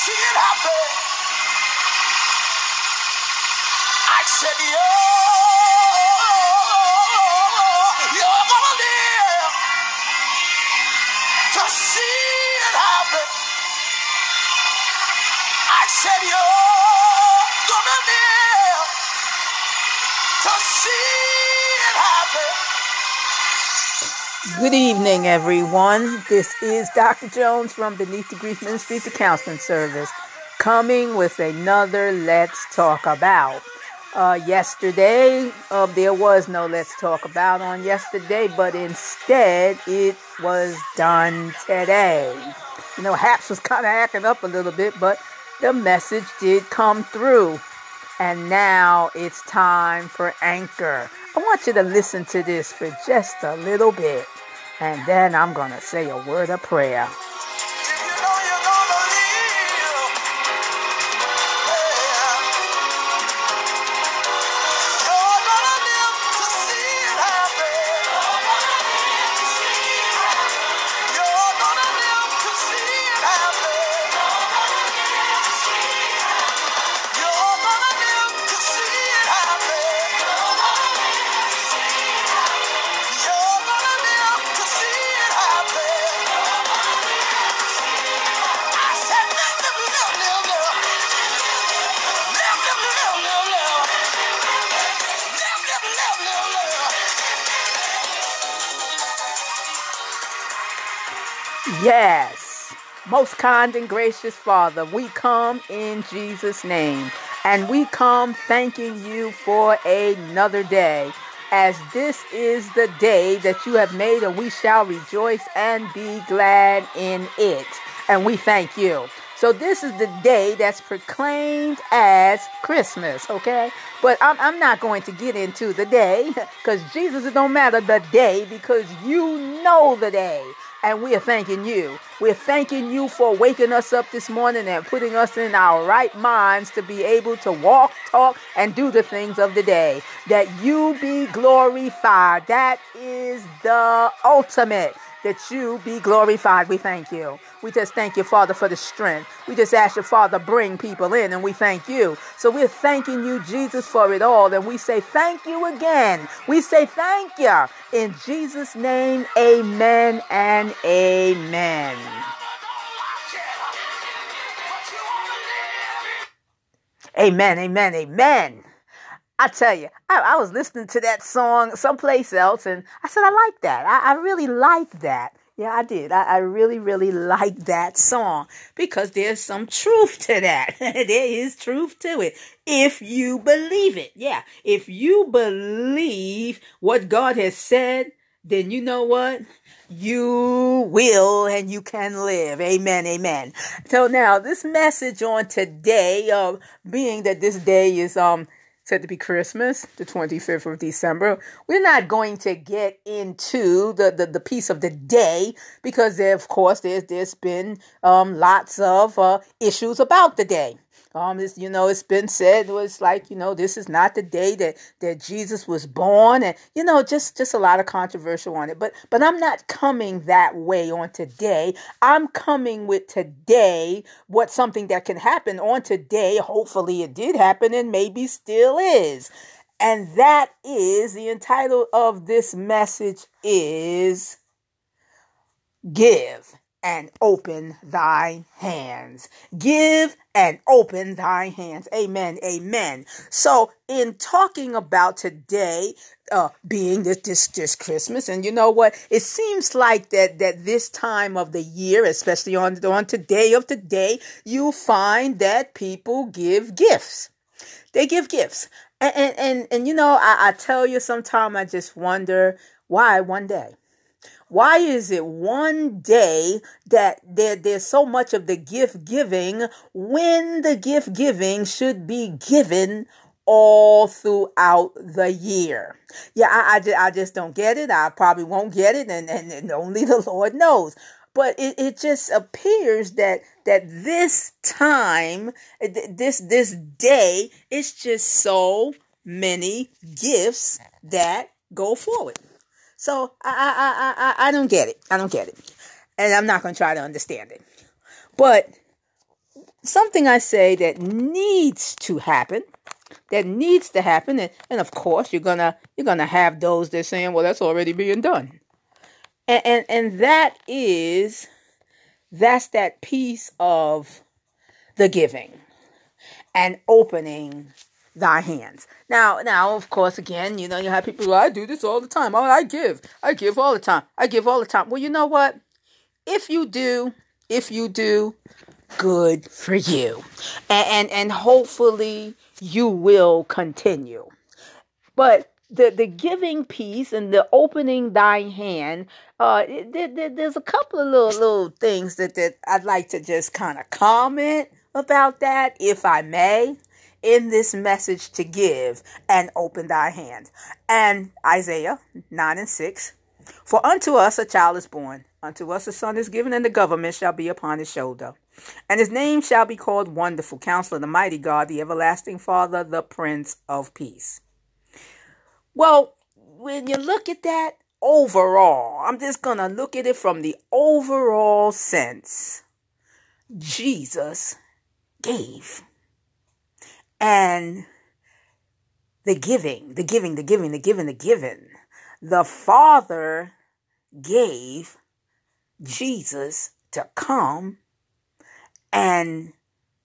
see it happen. I said, you're gonna live to see it happen. I said, you're gonna live to see Good evening, everyone. This is Dr. Jones from Beneath the Grief Ministries, the counseling service, coming with another Let's Talk About. Uh, yesterday, uh, there was no Let's Talk About on yesterday, but instead it was done today. You know, Haps was kind of acting up a little bit, but the message did come through. And now it's time for Anchor. I want you to listen to this for just a little bit, and then I'm going to say a word of prayer. Yes, most kind and gracious Father, we come in Jesus' name, and we come thanking you for another day. As this is the day that you have made, and we shall rejoice and be glad in it. And we thank you. So, this is the day that's proclaimed as Christmas, okay? But I'm, I'm not going to get into the day because Jesus, it don't matter the day because you know the day. And we are thanking you. We're thanking you for waking us up this morning and putting us in our right minds to be able to walk, talk, and do the things of the day. That you be glorified. That is the ultimate. That you be glorified. We thank you. We just thank you, Father, for the strength. We just ask you, Father, bring people in, and we thank you. So we're thanking you, Jesus, for it all. And we say thank you again. We say thank you. In Jesus' name, amen and amen. Amen, amen, amen. I tell you, I, I was listening to that song someplace else, and I said, I like that. I, I really like that. Yeah, I did. I, I really, really like that song because there's some truth to that. there is truth to it. If you believe it. Yeah. If you believe what God has said, then you know what? You will and you can live. Amen. Amen. So now this message on today, uh, being that this day is, um, said to be Christmas, the 25th of December. We're not going to get into the, the, the piece of the day because there, of course, there's, there's been um, lots of uh, issues about the day. Um, you know, it's been said it was like, you know, this is not the day that, that Jesus was born, and you know, just just a lot of controversial on it. But but I'm not coming that way on today. I'm coming with today what something that can happen on today. Hopefully, it did happen, and maybe still is. And that is the entitle of this message is Give and open thy hands. Give and open thy hands. Amen. Amen. So, in talking about today, uh, being this, this this Christmas, and you know what? It seems like that that this time of the year, especially on on today of today, you find that people give gifts. They give gifts, and and and, and you know, I, I tell you, sometimes I just wonder why one day. Why is it one day that there, there's so much of the gift giving when the gift giving should be given all throughout the year? Yeah, I, I, ju- I just don't get it. I probably won't get it, and, and, and only the Lord knows. But it, it just appears that that this time, this this day, it's just so many gifts that go forward. So I, I, I, I, don't get it. I don't get it. And I'm not going to try to understand it. But something I say that needs to happen, that needs to happen, and, and of course you're gonna you're gonna have those that saying, well, that's already being done. And, and and that is that's that piece of the giving and opening thy hands. Now, now, of course, again, you know, you have people who I do this all the time. Oh, I give, I give all the time, I give all the time. Well, you know what? If you do, if you do, good for you, and and, and hopefully you will continue. But the the giving piece and the opening thy hand, uh, there, there, there's a couple of little little things that that I'd like to just kind of comment about that, if I may in this message to give and open thy hand. And Isaiah 9 and 6 For unto us a child is born, unto us a son is given, and the government shall be upon his shoulder. And his name shall be called Wonderful Counselor, the Mighty God, the Everlasting Father, the Prince of Peace. Well, when you look at that overall, I'm just going to look at it from the overall sense. Jesus gave and the giving, the giving, the giving, the giving, the giving. The Father gave Jesus to come and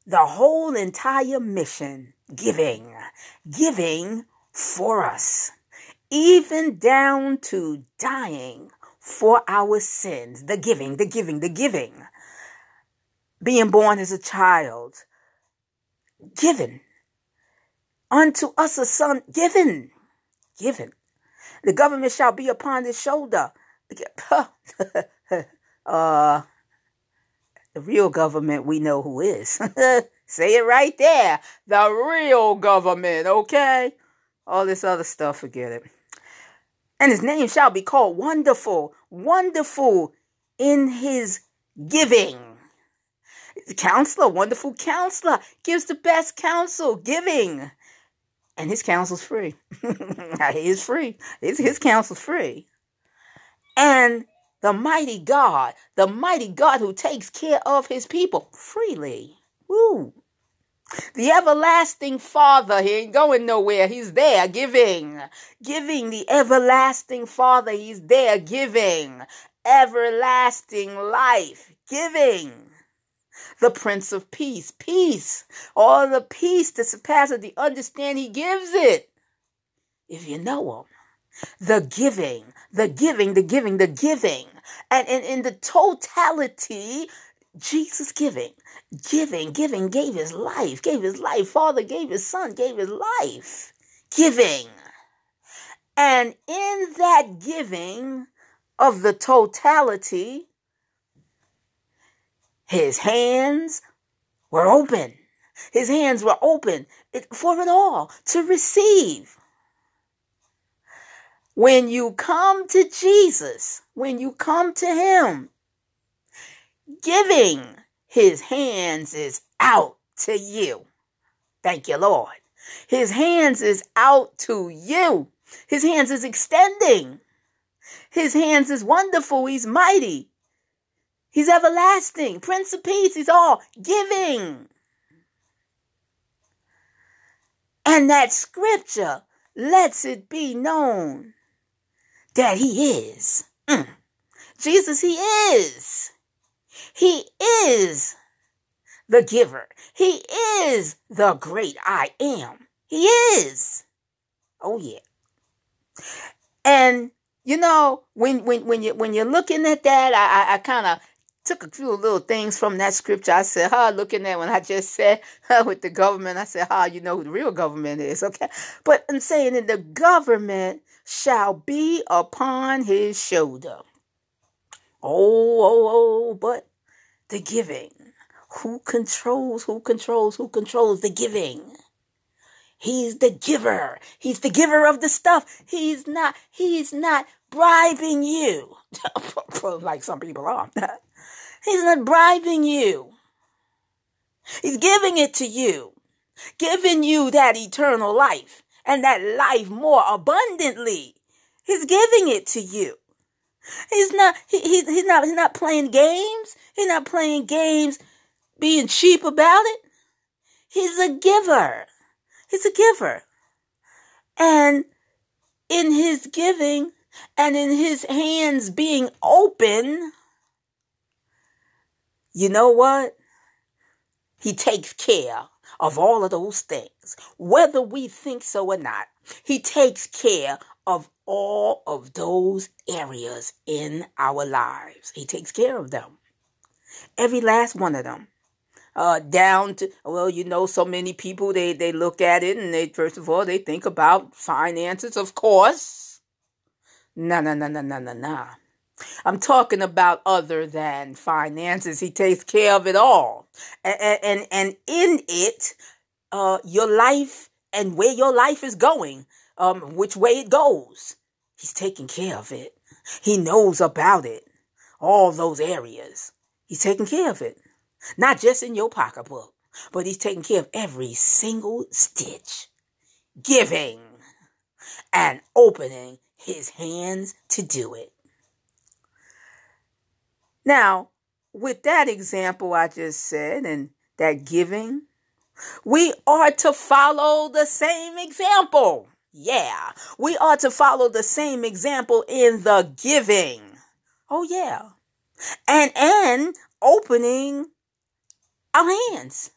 the whole entire mission giving, giving for us, even down to dying for our sins. The giving, the giving, the giving. Being born as a child, given unto us a son given. Given. The government shall be upon his shoulder. uh, the real government we know who is. Say it right there. The real government, okay? All this other stuff, forget it. And his name shall be called Wonderful, Wonderful in his giving. The counselor, Wonderful Counselor, gives the best counsel, giving and his counsel's free. he is free. His, his counsel's free. And the mighty God, the mighty God who takes care of his people freely. Woo. The everlasting Father, he ain't going nowhere. He's there giving. Giving the everlasting Father, he's there giving. Everlasting life, giving the Prince of Peace. Peace. All the peace that surpasses the understanding he gives it. If you know him. The giving, the giving, the giving, the giving. And in the totality, Jesus giving, giving, giving, gave his life, gave his life. Father gave his son, gave his life. Giving. And in that giving of the totality, his hands were open. His hands were open for it all to receive. When you come to Jesus, when you come to Him, giving His hands is out to you. Thank you, Lord. His hands is out to you. His hands is extending. His hands is wonderful. He's mighty. He's everlasting, Prince of Peace. He's all giving. And that scripture lets it be known that He is. Mm. Jesus, He is. He is the giver. He is the great I am. He is. Oh yeah. And you know, when when when you when you're looking at that, I I, I kind of took a few little things from that scripture. I said, huh, looking at when I just said huh, with the government, I said, huh, you know who the real government is, okay? But I'm saying that the government shall be upon his shoulder. Oh, oh, oh, but the giving. Who controls, who controls, who controls the giving? He's the giver. He's the giver of the stuff. He's not, he's not bribing you like some people are. He's not bribing you. He's giving it to you, giving you that eternal life and that life more abundantly. He's giving it to you. He's not he, he he's not he's not playing games. He's not playing games being cheap about it. He's a giver. He's a giver. And in his giving and in his hands being open, you know what? He takes care of all of those things, whether we think so or not. He takes care of all of those areas in our lives. He takes care of them. Every last one of them. Uh, down to well, you know, so many people they they look at it and they first of all they think about finances, of course. No, no, no, no, no, no, no. I'm talking about other than finances. He takes care of it all, and and, and in it, uh, your life and where your life is going, um, which way it goes. He's taking care of it. He knows about it. All those areas. He's taking care of it. Not just in your pocketbook, but he's taking care of every single stitch. Giving and opening his hands to do it. Now, with that example I just said and that giving, we are to follow the same example. Yeah, we are to follow the same example in the giving. Oh yeah. And and opening our hands.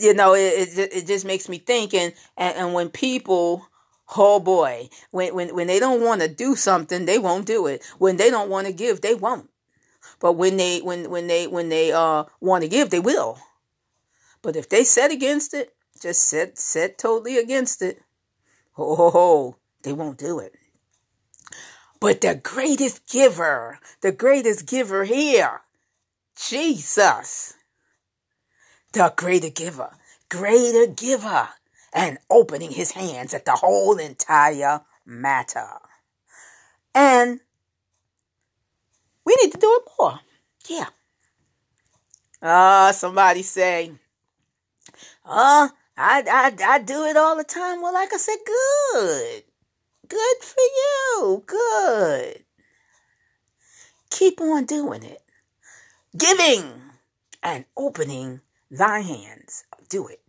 You know, it, it, it just makes me think and, and, and when people oh boy, when when when they don't want to do something, they won't do it. When they don't want to give, they won't. But when they when when they when they uh want to give, they will. But if they set against it, just set set totally against it. Oh, they won't do it. But the greatest giver, the greatest giver here, Jesus, the greater giver, greater giver, and opening his hands at the whole entire matter. And we need to do it more. Yeah. Uh, somebody say, uh, I, I, I do it all the time. Well, like I said, good. Good for you. Good. Keep on doing it. Giving and opening thy hands. Do it.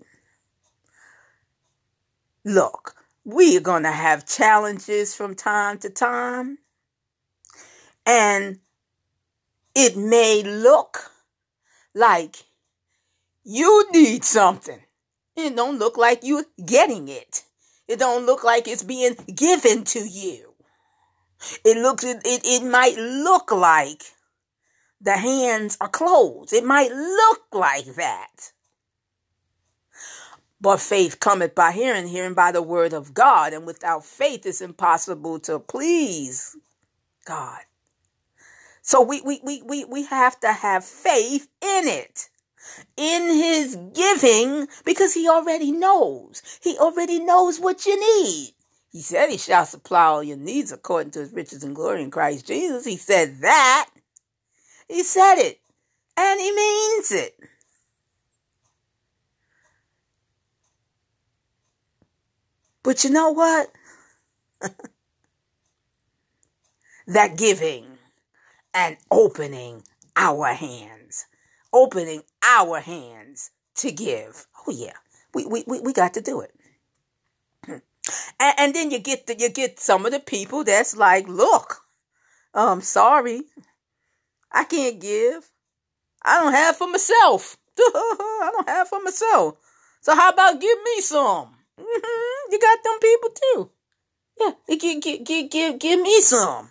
Look, we are going to have challenges from time to time. And it may look like you need something. It don't look like you're getting it. It don't look like it's being given to you. It looks it, it might look like the hands are closed. It might look like that. But faith cometh by hearing, hearing by the word of God. And without faith, it's impossible to please God. So we, we, we, we, we have to have faith in it in his giving because he already knows. He already knows what you need. He said he shall supply all your needs according to his riches and glory in Christ Jesus. He said that. He said it. And he means it. But you know what? that giving and opening our hands opening our hands to give. Oh yeah, we we we, we got to do it. and, and then you get the, you get some of the people that's like, look, I'm sorry, I can't give. I don't have for myself. I don't have for myself. So how about give me some? Mm-hmm. You got them people too. Yeah, give, give, give, give, give me some.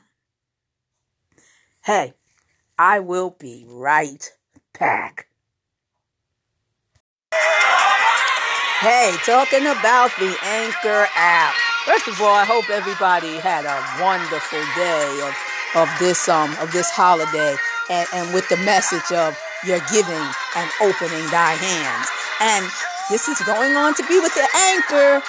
Hey, I will be right back. Hey, talking about the Anchor app. First of all, I hope everybody had a wonderful day of, of this um of this holiday and, and with the message of your giving and opening thy hands. And this is going on to be with the anchor.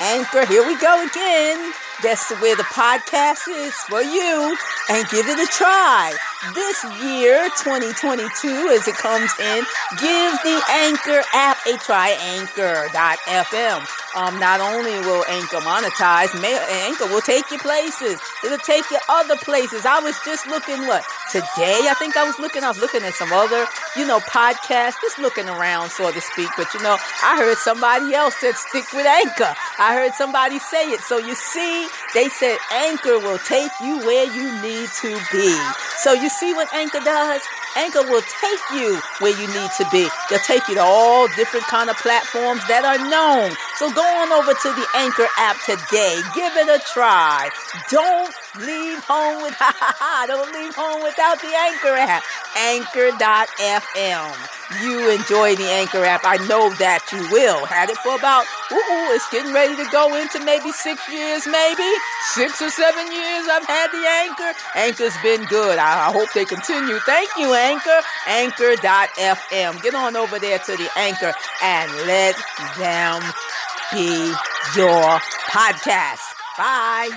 Anchor, here we go again. That's where the podcast is for you. And give it a try. this year, 2022, as it comes in, give the Anchor app a try. Anchor.fm. Um, not only will Anchor monetize, Anchor will take you places. It'll take you other places. I was just looking what today. I think I was looking. I was looking at some other, you know, podcasts, just looking around, so to speak. But you know, I heard somebody else said stick with Anchor. I heard somebody say it. So you see, they said Anchor will take you where you need to be. So you see what Anchor does? Anchor will take you where you need to be. They'll take you to all different kind of platforms that are known. So go on over to the Anchor app today. Give it a try. Don't leave home with don't leave home without the Anchor app. Anchor.fm. You enjoy the Anchor app. I know that you will. Had it for about, ooh, it's getting ready to go into maybe six years, maybe six or seven years. I've had the Anchor. Anchor's been good. I, I hope they continue. Thank you, Anchor. Anchor.fm. Get on over there to the Anchor and let them be your podcast. Bye.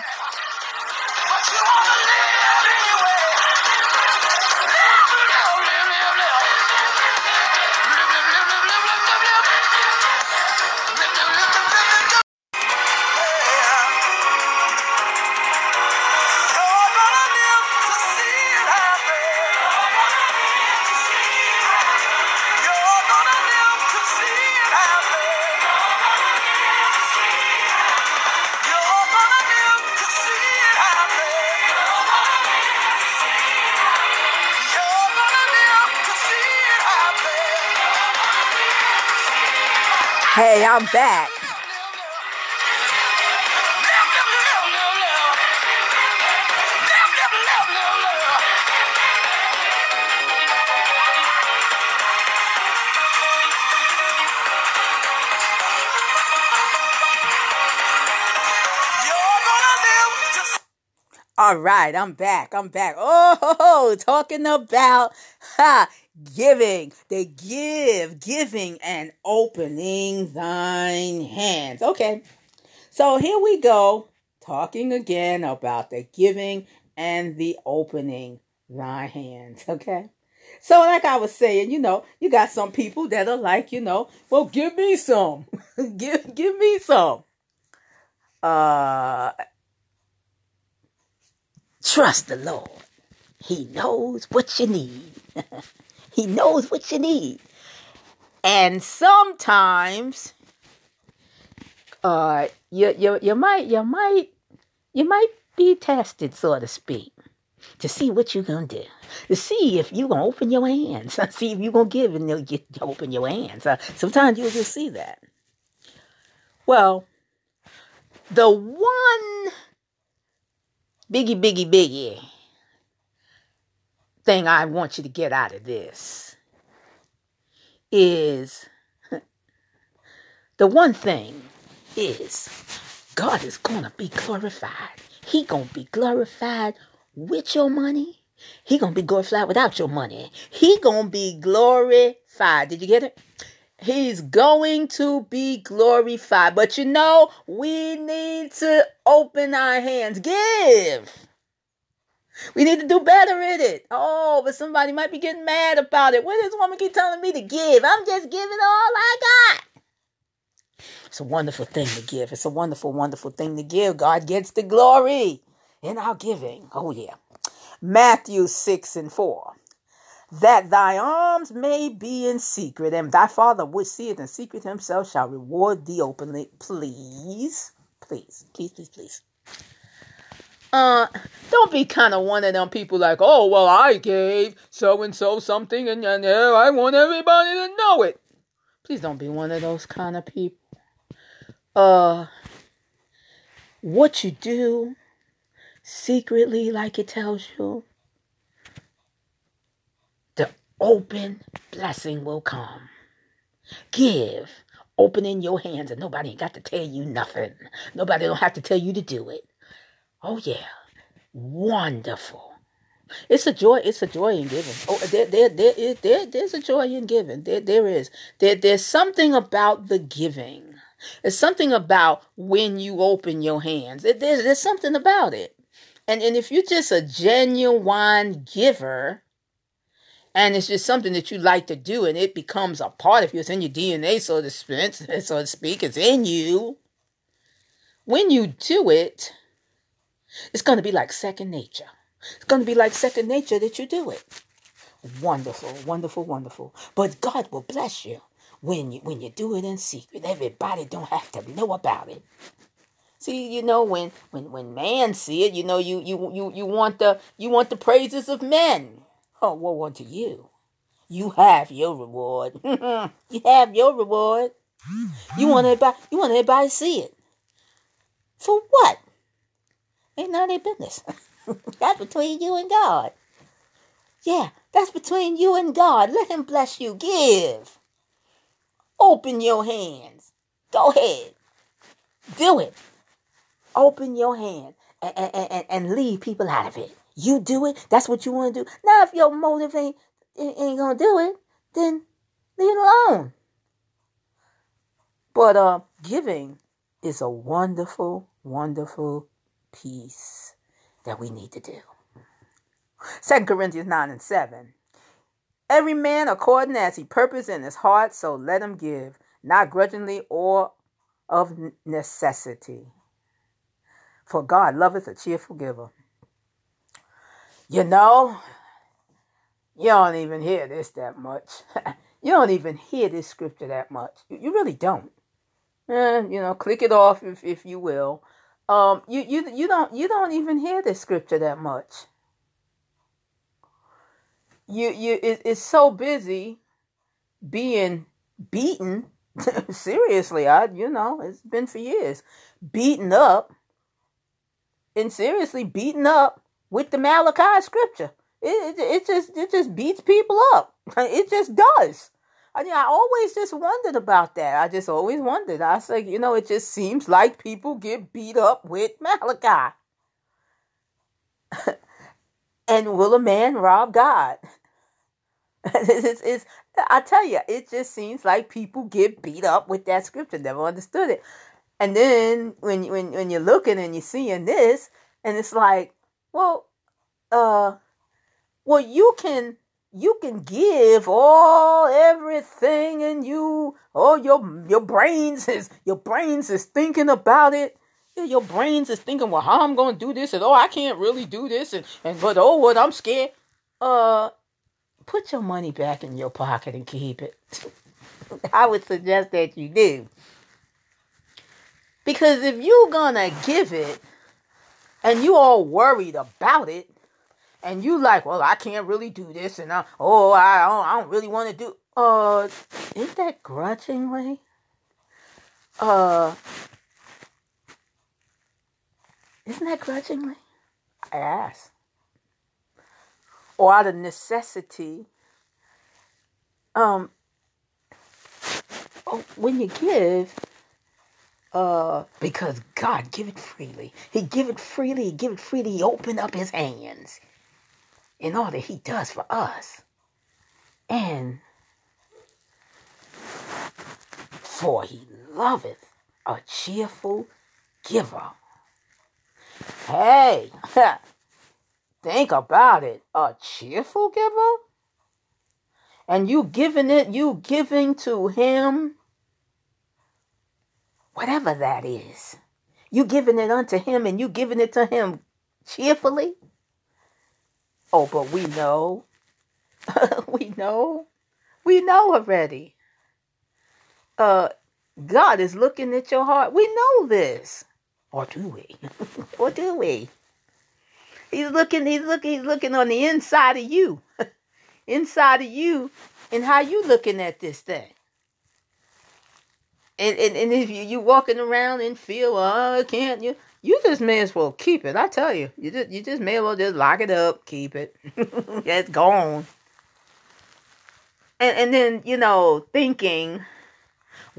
Live to see All right, I'm back. I'm back. Oh, talking about ha, giving. They give, giving, and opening thine hands. Okay, so here we go, talking again about the giving and the opening thy hands. Okay. So, like I was saying, you know, you got some people that are like, you know, well, give me some, give, give me some. Uh, Trust the Lord. He knows what you need. he knows what you need. And sometimes uh you you you might you might you might be tested, so to speak, to see what you're gonna do. To see if you're gonna open your hands. see if you're gonna give and you'll get open your hands. Uh, sometimes you'll just see that. Well, the one biggie, biggie, biggie thing I want you to get out of this is the one thing is God is gonna be glorified. He gonna be glorified with your money. He gonna be glorified without your money. He gonna be glorified. Did you get it? He's going to be glorified. But you know, we need to open our hands. Give. We need to do better at it. Oh, but somebody might be getting mad about it. What does this woman keep telling me to give? I'm just giving all I got. It's a wonderful thing to give. It's a wonderful, wonderful thing to give. God gets the glory in our giving. Oh, yeah. Matthew 6 and 4 that thy alms may be in secret, and thy father which seeth in secret himself shall reward thee openly. Please, please, please, please, please. Uh, don't be kind of one of them people like, oh, well, I gave so and so something, and, and I want everybody to know it. Please don't be one of those kind of people. Uh, what you do secretly, like it tells you, the open blessing will come. Give, opening your hands, and nobody ain't got to tell you nothing. Nobody don't have to tell you to do it. Oh yeah, wonderful. It's a joy. It's a joy in giving. Oh, there, there, there is, there, there's a joy in giving. There, there is. There, there's something about the giving. There's something about when you open your hands. There- There's, there's something about it. And and if you're just a genuine giver, and it's just something that you like to do, and it becomes a part of you, it's in your DNA, so to speak, so to speak, it's in you. When you do it, it's going to be like second nature. It's going to be like second nature that you do it. Wonderful, wonderful, wonderful. But God will bless you when you when you do it in secret. Everybody don't have to know about it. See, you know, when when when man see it, you know, you you you you want the you want the praises of men. Oh, woe unto you. You have your reward. you have your reward. You want everybody you want everybody to see it. For what? Ain't none of their business. That's between you and God. Yeah, that's between you and God. Let Him bless you. Give. Open your hands. Go ahead. Do it. Open your hand and, and, and, and leave people out of it. You do it. That's what you want to do. Now, if your motive ain't, ain't going to do it, then leave it alone. But uh, giving is a wonderful, wonderful piece that we need to do. 2 Corinthians 9 and 7. Every man according as he purpose in his heart, so let him give, not grudgingly or of necessity. For God loveth a cheerful giver. You know, you don't even hear this that much. you don't even hear this scripture that much. You really don't. Eh, you know, click it off if, if you will. Um, you, you you don't you don't even hear this scripture that much. You you it, it's so busy being beaten. Seriously i you know it's been for years. Beaten up and seriously beaten up with the malachi scripture. It, it, it just it just beats people up. It just does I mean, I always just wondered about that. I just always wondered. I was like, you know, it just seems like people get beat up with Malachi. and will a man rob God? it's, it's, I tell you, it just seems like people get beat up with that scripture. Never understood it. And then when when when you're looking and you're seeing this, and it's like, well, uh, well, you can you can give all everything, and you oh your your brains is your brains is thinking about it. Your brains is thinking, well, how I'm gonna do this, and oh, I can't really do this, and and but oh, what I'm scared. Uh, put your money back in your pocket and keep it. I would suggest that you do. Because if you're gonna give it and you all worried about it, and you like, well, I can't really do this, and I, oh, I don't, I don't really want to do. Uh, isn't that grudgingly? Uh, isn't that grudgingly? I ask or out of necessity. Um, oh, when you give, uh, because God give it freely. He give it freely. He give it freely. He open up His hands in all that He does for us, and for He loveth a cheerful giver. Hey, Think about it. A cheerful giver? And you giving it, you giving to him whatever that is. You giving it unto him and you giving it to him cheerfully? Oh, but we know. we know. We know already. Uh God is looking at your heart. We know this. Or do we? or do we? He's looking, he's looking, he's looking on the inside of you. inside of you and how you looking at this thing. And, and, and if you, you walking around and feel, oh, can't you? You just may as well keep it. I tell you, you just you just may as well just lock it up, keep it. it's gone. And and then you know thinking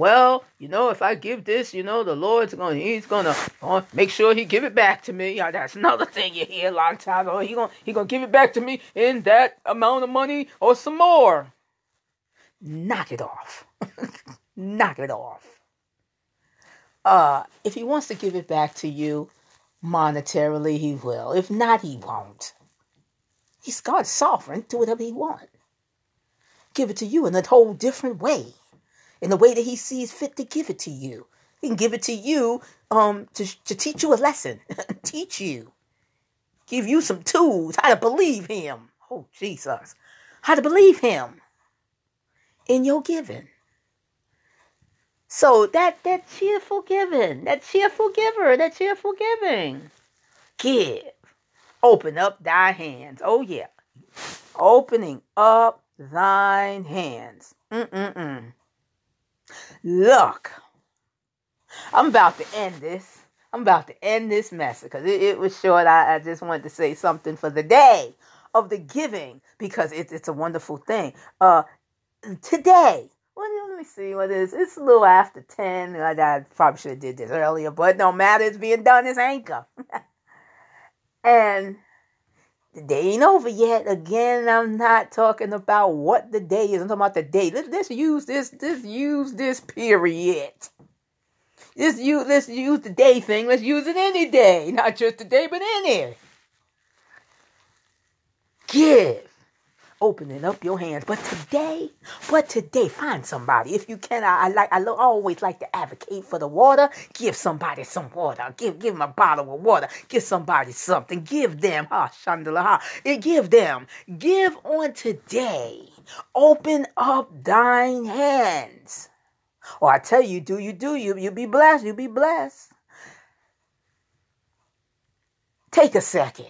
well, you know, if I give this, you know, the Lord's to he's to uh, make sure he give it back to me. Uh, that's another thing you hear a lot of times. Oh, he gonna he to give it back to me in that amount of money or some more. Knock it off. Knock it off. Uh, if he wants to give it back to you, Monetarily, he will. If not, he won't. He's God's sovereign. Do whatever he wants. Give it to you in a whole different way. In the way that he sees fit to give it to you. He can give it to you um, to, to teach you a lesson. teach you. Give you some tools how to believe him. Oh, Jesus. How to believe him in your giving. So that that cheerful giving, that cheerful giver, that cheerful giving. Give. Open up thy hands. Oh yeah. Opening up thine hands. Mm-mm-mm. Look. I'm about to end this. I'm about to end this mess because it, it, was short. I, I, just wanted to say something for the day of the giving because it, it's a wonderful thing. Uh, today, me see what it is. It's a little after 10. I, probably should have did this earlier, but no matter. It's being done It's anchor. and the day ain't over yet. Again, I'm not talking about what the day is. I'm talking about the day. Let's, let's use this. Let's use this period. Let's use, let's use the day thing. Let's use it any day. Not just today, but any. Give opening up your hands. But today, but today, find somebody. If you can, I, I like I always like to advocate for the water. Give somebody some water. Give give them a bottle of water. Give somebody something. Give them ha shandala ha. Eh, give them. Give on today. Open up thine hands. Or I tell you, do you do you you be blessed. You be blessed. Take a second.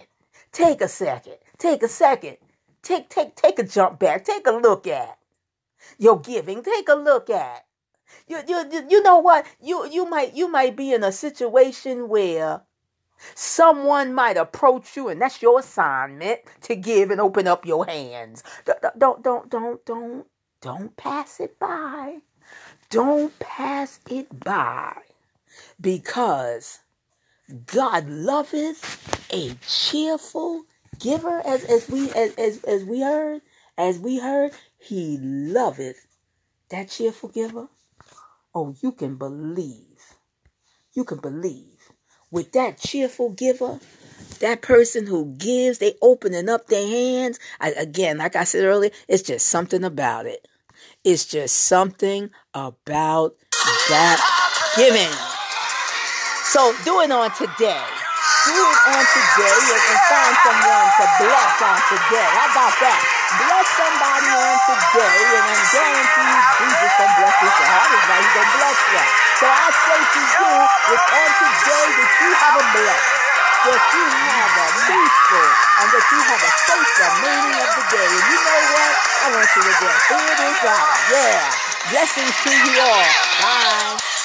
Take a second. Take a second Take, take, take a jump back. Take a look at your giving. Take a look at. You, you, you know what? You, you might, you might be in a situation where someone might approach you, and that's your assignment to give and open up your hands. Don't, don't, don't, don't, don't pass it by. Don't pass it by, because God loveth a cheerful giver as, as we as, as as we heard, as we heard, he loveth that cheerful giver. Oh, you can believe. You can believe. With that cheerful giver, that person who gives, they opening up their hands. I, again, like I said earlier, it's just something about it. It's just something about that giving. So do it on today it on today and find someone to bless on today. How about that? Bless somebody on today, and I'm guaranteed Jesus gonna bless you. So how does He's gonna bless you. So I say to you, it's on today that you have a bless, that you have a peaceful, and that you have a safe meaning of the day. And you know what? I want you to. Here it is, right? Yeah. Blessings to you all. Bye.